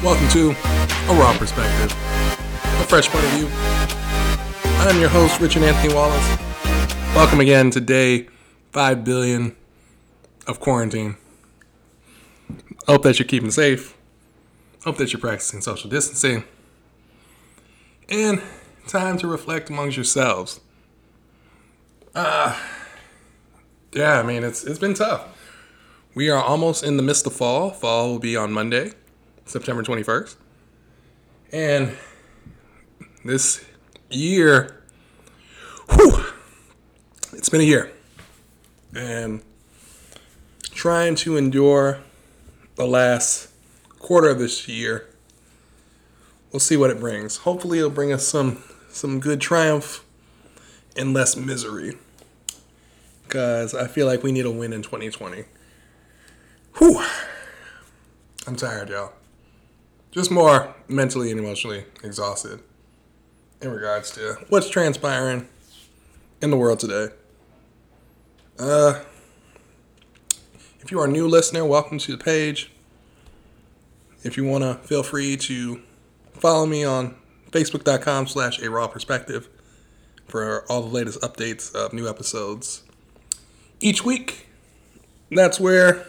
Welcome to A Raw Perspective, a fresh point of view. I'm your host, Richard Anthony Wallace. Welcome again to day 5 billion of quarantine. Hope that you're keeping safe. Hope that you're practicing social distancing. And time to reflect amongst yourselves. Uh, yeah, I mean, it's it's been tough. We are almost in the midst of fall. Fall will be on Monday. September 21st. And this year, whew, it's been a year. And trying to endure the last quarter of this year, we'll see what it brings. Hopefully, it'll bring us some some good triumph and less misery. Because I feel like we need a win in 2020. Whew. I'm tired, y'all just more mentally and emotionally exhausted in regards to what's transpiring in the world today. Uh, if you are a new listener, welcome to the page. If you want to, feel free to follow me on facebook.com slash a raw perspective for all the latest updates of new episodes each week. That's where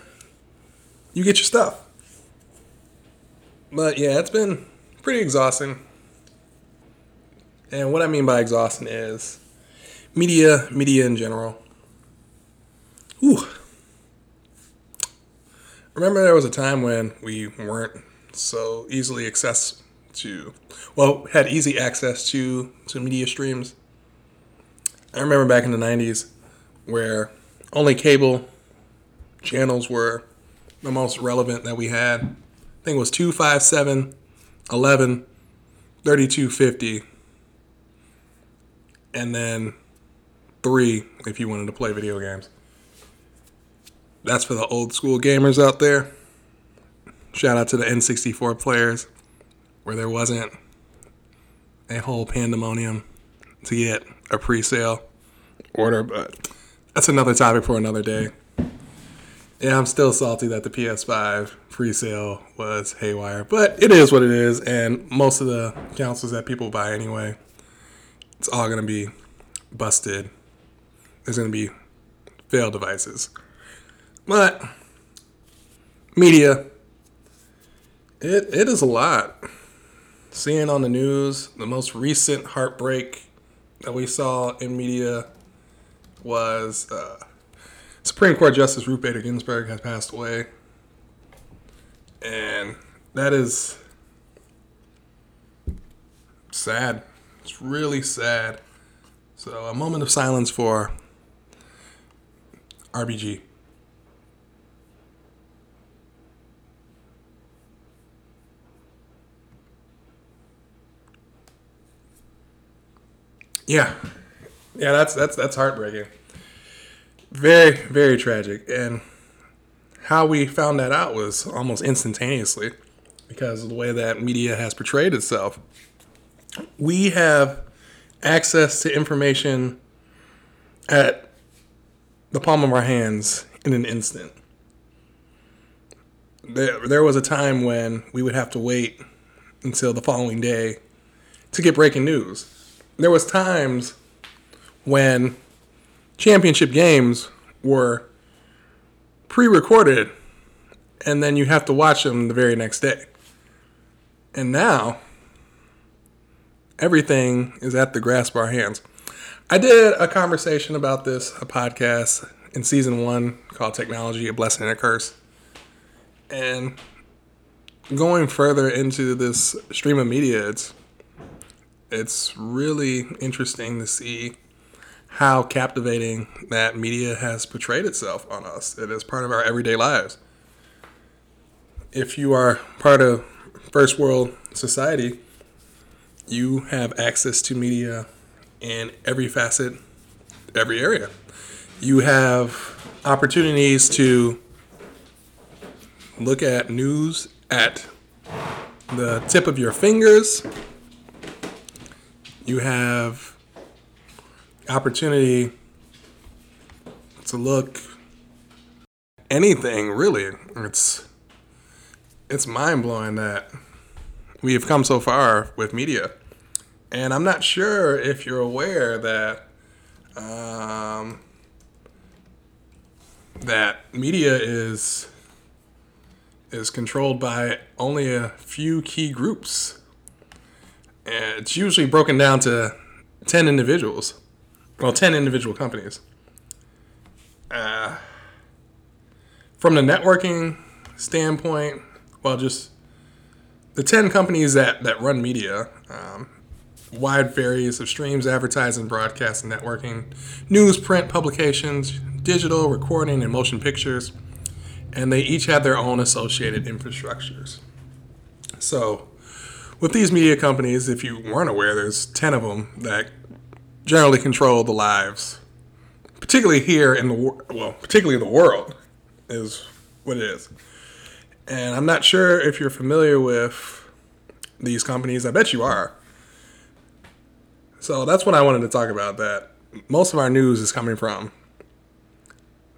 you get your stuff. But yeah, it's been pretty exhausting. And what I mean by exhausting is media, media in general. Ooh. Remember there was a time when we weren't so easily access to well, had easy access to to media streams. I remember back in the 90s where only cable channels were the most relevant that we had think it was 257 11 3250 and then 3 if you wanted to play video games. That's for the old school gamers out there. Shout out to the N64 players where there wasn't a whole pandemonium to get a pre-sale order, but that's another topic for another day. Yeah, I'm still salty that the PS5 pre-sale was haywire, but it is what it is, and most of the consoles that people buy anyway, it's all gonna be busted. There's gonna be failed devices, but media, it it is a lot. Seeing on the news the most recent heartbreak that we saw in media was. Uh, Supreme Court Justice Ruth Bader Ginsburg has passed away. And that is sad. It's really sad. So, a moment of silence for RBG. Yeah. Yeah, that's that's that's heartbreaking. Very, very tragic. And how we found that out was almost instantaneously because of the way that media has portrayed itself. We have access to information at the palm of our hands in an instant. There, there was a time when we would have to wait until the following day to get breaking news. There was times when championship games were pre-recorded and then you have to watch them the very next day. And now everything is at the grasp of our hands. I did a conversation about this, a podcast in season one called Technology, a Blessing and a Curse. And going further into this stream of media, it's it's really interesting to see how captivating that media has portrayed itself on us. It is part of our everyday lives. If you are part of first world society, you have access to media in every facet, every area. You have opportunities to look at news at the tip of your fingers. You have opportunity to look anything really. It's it's mind blowing that we have come so far with media. And I'm not sure if you're aware that um, that media is is controlled by only a few key groups. And it's usually broken down to 10 individuals. Well, 10 individual companies. Uh, from the networking standpoint, well, just the 10 companies that, that run media, um, wide various of streams, advertising, broadcast, and networking, news, print, publications, digital, recording, and motion pictures, and they each have their own associated infrastructures. So, with these media companies, if you weren't aware, there's 10 of them that generally control the lives, particularly here in the well, particularly the world, is what it is. And I'm not sure if you're familiar with these companies. I bet you are. So that's what I wanted to talk about. That most of our news is coming from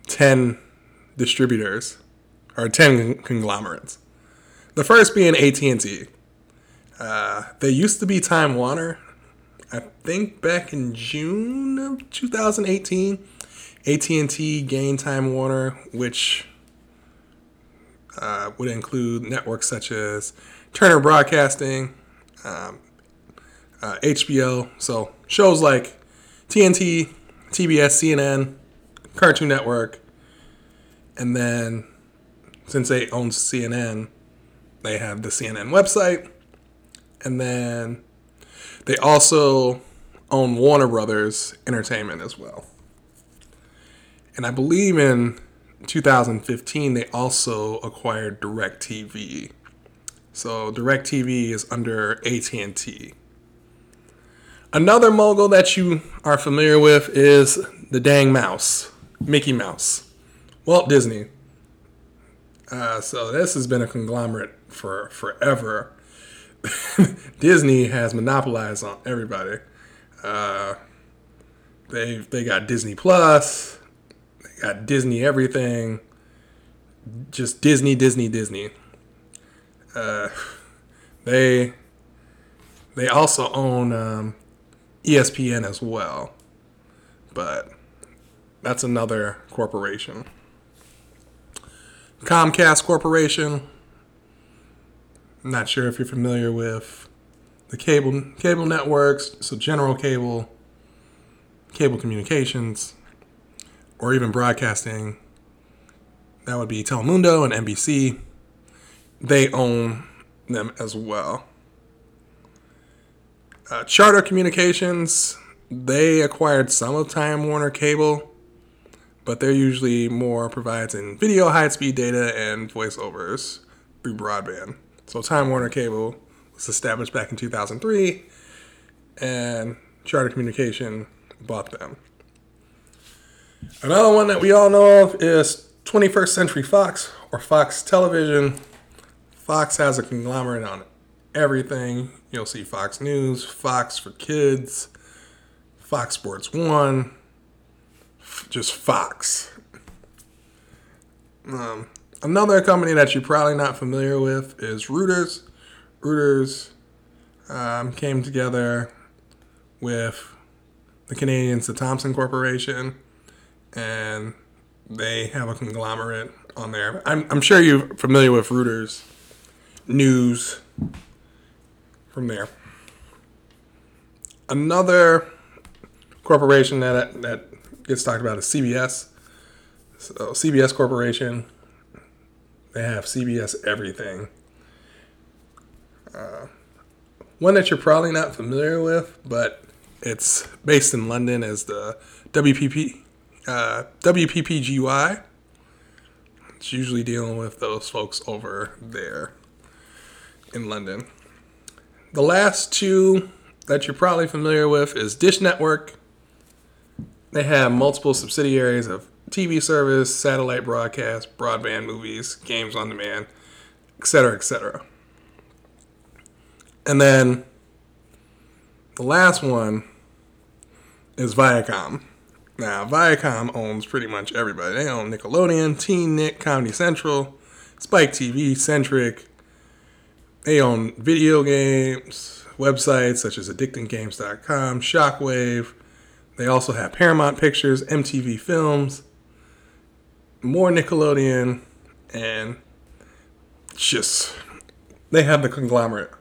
10 distributors or 10 conglomerates. The first being AT&T. Uh, they used to be Time Warner. I think back in June of 2018, AT&T gained Time Warner, which uh, would include networks such as Turner Broadcasting, um, uh, HBO. So shows like TNT, TBS, CNN, Cartoon Network, and then since they own CNN, they have the CNN website, and then they also own Warner Brothers Entertainment as well. And I believe in 2015 they also acquired DirecTV. So DirecTV is under AT&T. Another mogul that you are familiar with is the dang mouse, Mickey Mouse, Walt Disney. Uh, so this has been a conglomerate for forever. Disney has monopolized on everybody. Uh, they they got Disney Plus, they got Disney everything. Just Disney, Disney, Disney. Uh, they they also own um, ESPN as well, but that's another corporation. Comcast Corporation. I'm not sure if you're familiar with the cable cable networks, so general cable, cable communications, or even broadcasting. That would be Telemundo and NBC. They own them as well. Uh, Charter Communications, they acquired some of Time Warner Cable, but they're usually more provides in video high speed data and voiceovers through broadband. So Time Warner Cable was established back in 2003, and Charter Communication bought them. Another one that we all know of is 21st Century Fox or Fox Television. Fox has a conglomerate on everything. You'll see Fox News, Fox for Kids, Fox Sports One, just Fox. Um, another company that you're probably not familiar with is Reuters. Reuters um, came together with the Canadians, the Thomson Corporation, and they have a conglomerate on there. I'm, I'm sure you're familiar with Reuters News from there. Another corporation that that gets talked about is CBS. So CBS Corporation, they have CBS everything. Uh, one that you're probably not familiar with, but it's based in London as the WPP uh, WPPGY. It's usually dealing with those folks over there in London. The last two that you're probably familiar with is Dish Network. They have multiple subsidiaries of TV service, satellite broadcast, broadband movies, games on demand, etc., etc. And then the last one is Viacom. Now, Viacom owns pretty much everybody. They own Nickelodeon, Teen Nick, Comedy Central, Spike TV, Centric, they own video games, websites such as addictinggames.com, Shockwave. They also have Paramount Pictures, MTV Films, more Nickelodeon, and just they have the conglomerate.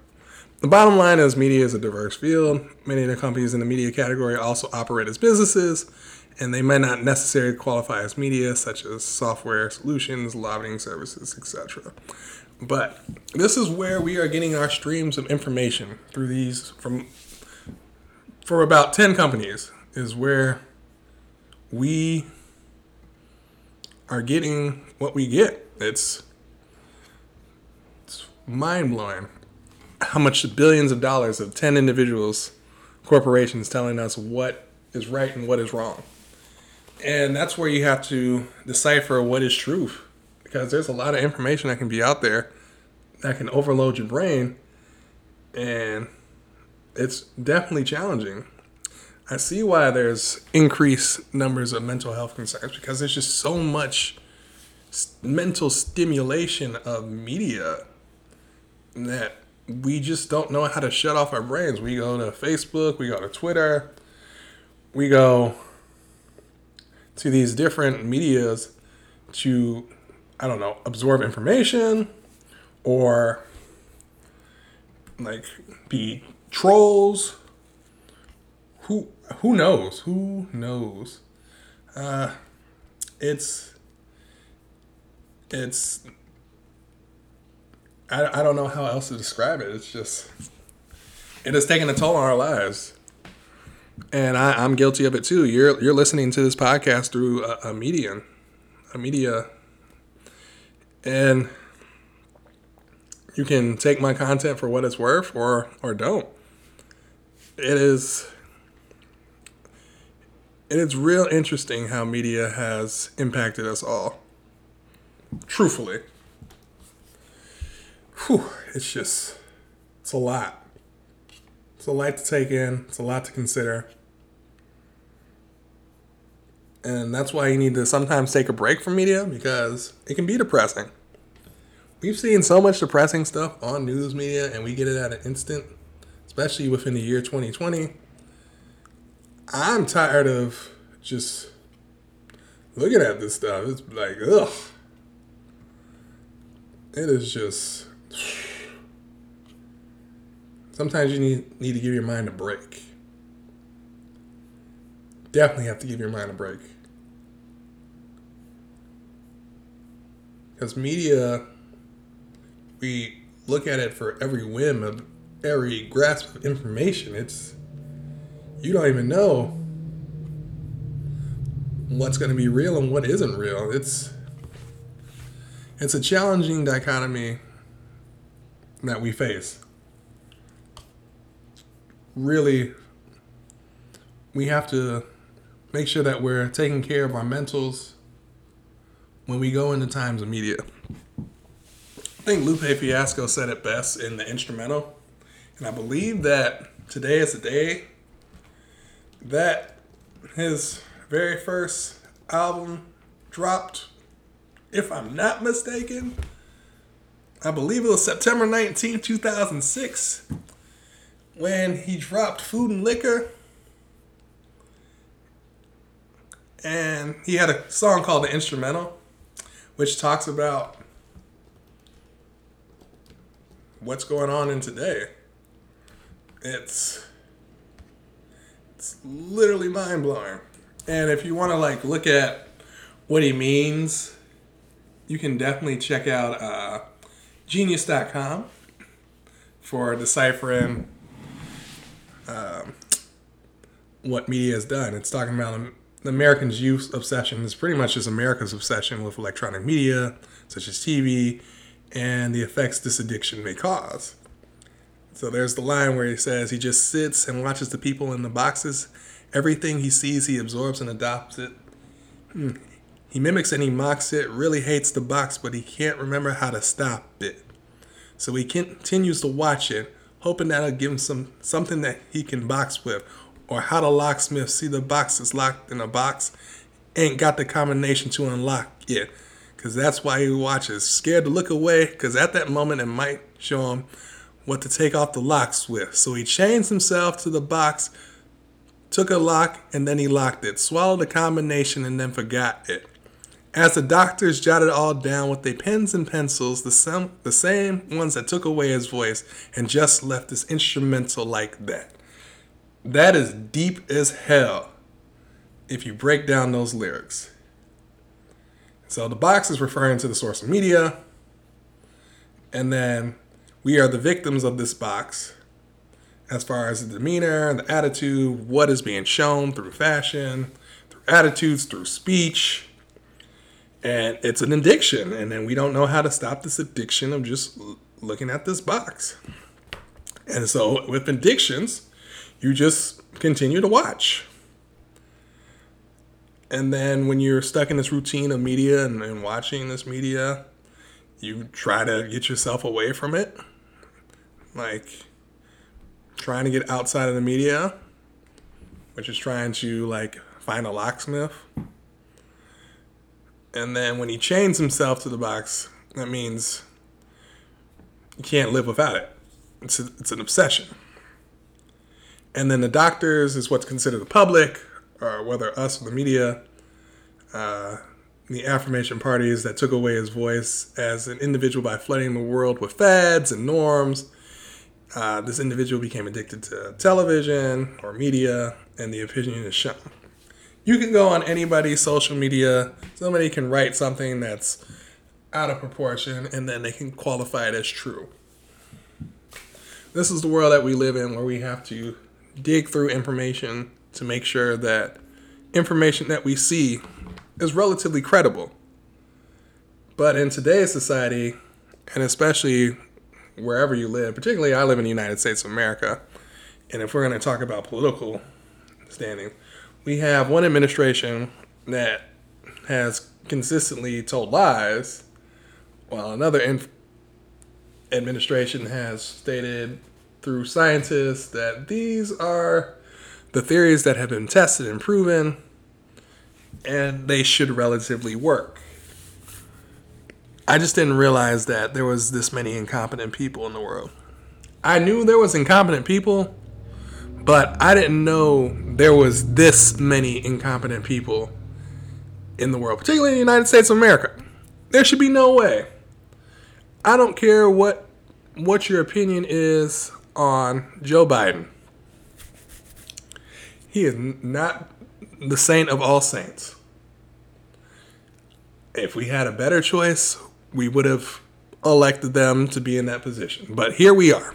The bottom line is media is a diverse field. Many of the companies in the media category also operate as businesses, and they might not necessarily qualify as media, such as software solutions, lobbying services, etc. But this is where we are getting our streams of information through these from for about 10 companies is where we are getting what we get. It's it's mind blowing how much billions of dollars of 10 individuals, corporations telling us what is right and what is wrong. And that's where you have to decipher what is truth because there's a lot of information that can be out there that can overload your brain and it's definitely challenging. I see why there's increased numbers of mental health concerns because there's just so much mental stimulation of media that we just don't know how to shut off our brains. We go to Facebook, we go to Twitter, we go to these different medias to, I don't know, absorb information or like be trolls. Who who knows? Who knows? Uh, it's it's I, I don't know how else to describe it. It's just it has taken a toll on our lives, and I, I'm guilty of it too. You're you're listening to this podcast through a, a medium, a media, and you can take my content for what it's worth or or don't. It is it is real interesting how media has impacted us all. Truthfully whew, it's just, it's a lot. It's a lot to take in, it's a lot to consider. And that's why you need to sometimes take a break from media because it can be depressing. We've seen so much depressing stuff on news media and we get it at an instant, especially within the year 2020. I'm tired of just looking at this stuff. It's like, ugh. It is just Sometimes you need, need to give your mind a break. Definitely have to give your mind a break. Because media, we look at it for every whim of every grasp of information. It's, you don't even know what's going to be real and what isn't real. It's, it's a challenging dichotomy that we face. Really, we have to make sure that we're taking care of our mentals when we go into times of media. I think Lupe Fiasco said it best in the instrumental, and I believe that today is the day that his very first album dropped, if I'm not mistaken. I believe it was September 19, 2006, when he dropped Food and Liquor. And he had a song called The Instrumental, which talks about what's going on in today. It's it's literally mind blowing. And if you want to like look at what he means, you can definitely check out uh, genius.com for deciphering um, what media has done. It's talking about the Americans' youth obsession is pretty much just America's obsession with electronic media, such as TV, and the effects this addiction may cause. So there's the line where he says he just sits and watches the people in the boxes. Everything he sees, he absorbs and adopts it. Hmm. He mimics and he mocks it, really hates the box, but he can't remember how to stop it. So he continues to watch it, hoping that'll give him some something that he can box with. Or how the locksmith see the box is locked in a box, ain't got the combination to unlock it. Cause that's why he watches, scared to look away, cause at that moment it might show him what to take off the locks with. So he chains himself to the box, took a lock, and then he locked it, swallowed the combination, and then forgot it. As the doctors jotted all down with their pens and pencils, the same, the same ones that took away his voice and just left this instrumental like that. That is deep as hell if you break down those lyrics. So the box is referring to the source of media, and then we are the victims of this box as far as the demeanor, the attitude, what is being shown through fashion, through attitudes, through speech. And it's an addiction. And then we don't know how to stop this addiction of just looking at this box. And so with addictions, you just continue to watch. And then when you're stuck in this routine of media and, and watching this media, you try to get yourself away from it. Like trying to get outside of the media, which is trying to like find a locksmith. And then when he chains himself to the box, that means you can't live without it. It's, a, it's an obsession. And then the doctors is what's considered the public, or whether us or the media, uh, the affirmation parties that took away his voice as an individual by flooding the world with fads and norms. Uh, this individual became addicted to television or media, and the opinion is shown. You can go on anybody's social media, somebody can write something that's out of proportion, and then they can qualify it as true. This is the world that we live in where we have to dig through information to make sure that information that we see is relatively credible. But in today's society, and especially wherever you live, particularly I live in the United States of America, and if we're going to talk about political standing, we have one administration that has consistently told lies, while another administration has stated through scientists that these are the theories that have been tested and proven, and they should relatively work. I just didn't realize that there was this many incompetent people in the world. I knew there was incompetent people, but I didn't know there was this many incompetent people in the world, particularly in the United States of America. There should be no way. I don't care what what your opinion is on Joe Biden. He is not the saint of all saints. If we had a better choice, we would have elected them to be in that position. But here we are.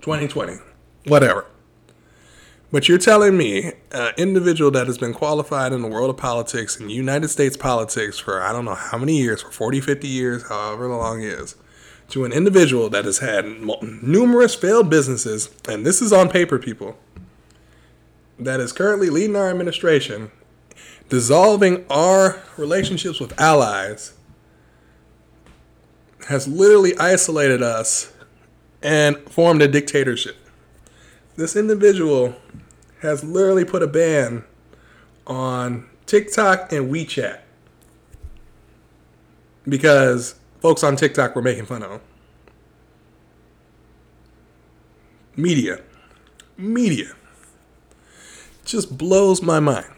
2020. Whatever. But you're telling me an individual that has been qualified in the world of politics in United States politics for I don't know how many years, for 40, 50 years, however long it is, to an individual that has had numerous failed businesses, and this is on paper, people, that is currently leading our administration, dissolving our relationships with allies, has literally isolated us and formed a dictatorship. This individual has literally put a ban on TikTok and WeChat because folks on TikTok were making fun of him. Media. Media. Just blows my mind.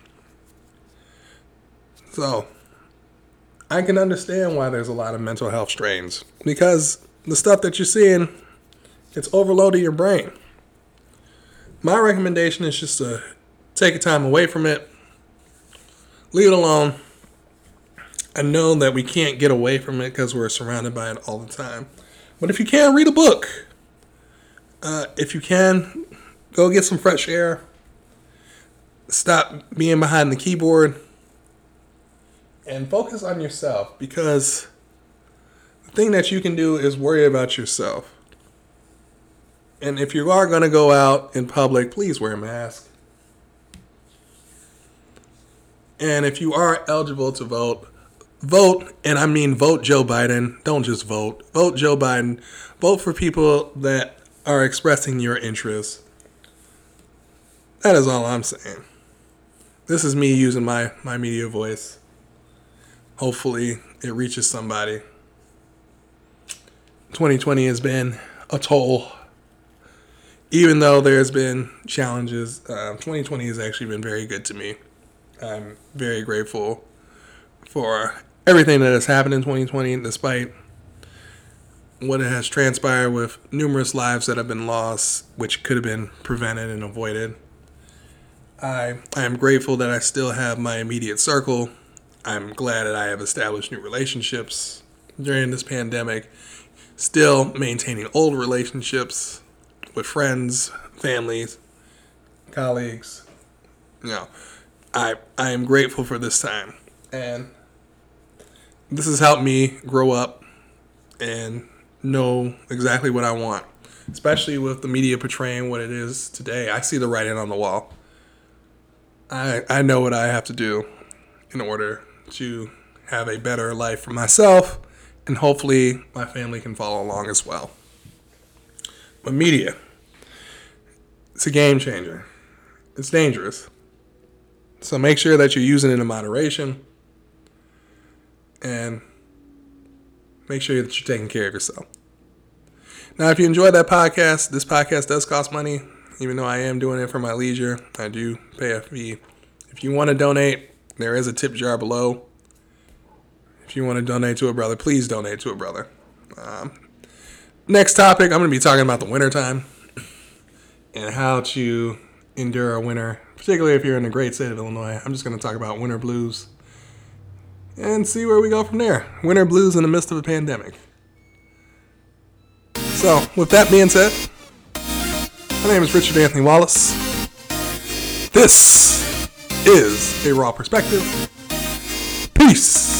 So, I can understand why there's a lot of mental health strains because the stuff that you're seeing, it's overloading your brain. My recommendation is just to take a time away from it, leave it alone. I know that we can't get away from it because we're surrounded by it all the time. But if you can, read a book. Uh, if you can, go get some fresh air. Stop being behind the keyboard and focus on yourself because the thing that you can do is worry about yourself. And if you are going to go out in public, please wear a mask. And if you are eligible to vote, vote, and I mean vote Joe Biden. Don't just vote. Vote Joe Biden. Vote for people that are expressing your interests. That is all I'm saying. This is me using my, my media voice. Hopefully, it reaches somebody. 2020 has been a toll. Even though there's been challenges, uh, 2020 has actually been very good to me. I'm very grateful for everything that has happened in 2020, despite what has transpired with numerous lives that have been lost, which could have been prevented and avoided. I, I am grateful that I still have my immediate circle. I'm glad that I have established new relationships during this pandemic, still maintaining old relationships with friends, families, colleagues. You know, I I am grateful for this time. And this has helped me grow up and know exactly what I want, especially with the media portraying what it is today. I see the writing on the wall. I, I know what I have to do in order to have a better life for myself, and hopefully my family can follow along as well. But media, it's a game changer. It's dangerous. So make sure that you're using it in moderation and make sure that you're taking care of yourself. Now, if you enjoyed that podcast, this podcast does cost money. Even though I am doing it for my leisure, I do pay a fee. If you want to donate, there is a tip jar below. If you want to donate to a brother, please donate to a brother. Um, next topic, I'm going to be talking about the wintertime and how to endure a winter, particularly if you're in the great state of Illinois. I'm just going to talk about winter blues and see where we go from there. Winter blues in the midst of a pandemic. So, with that being said, my name is Richard Anthony Wallace. This is a Raw Perspective. Peace.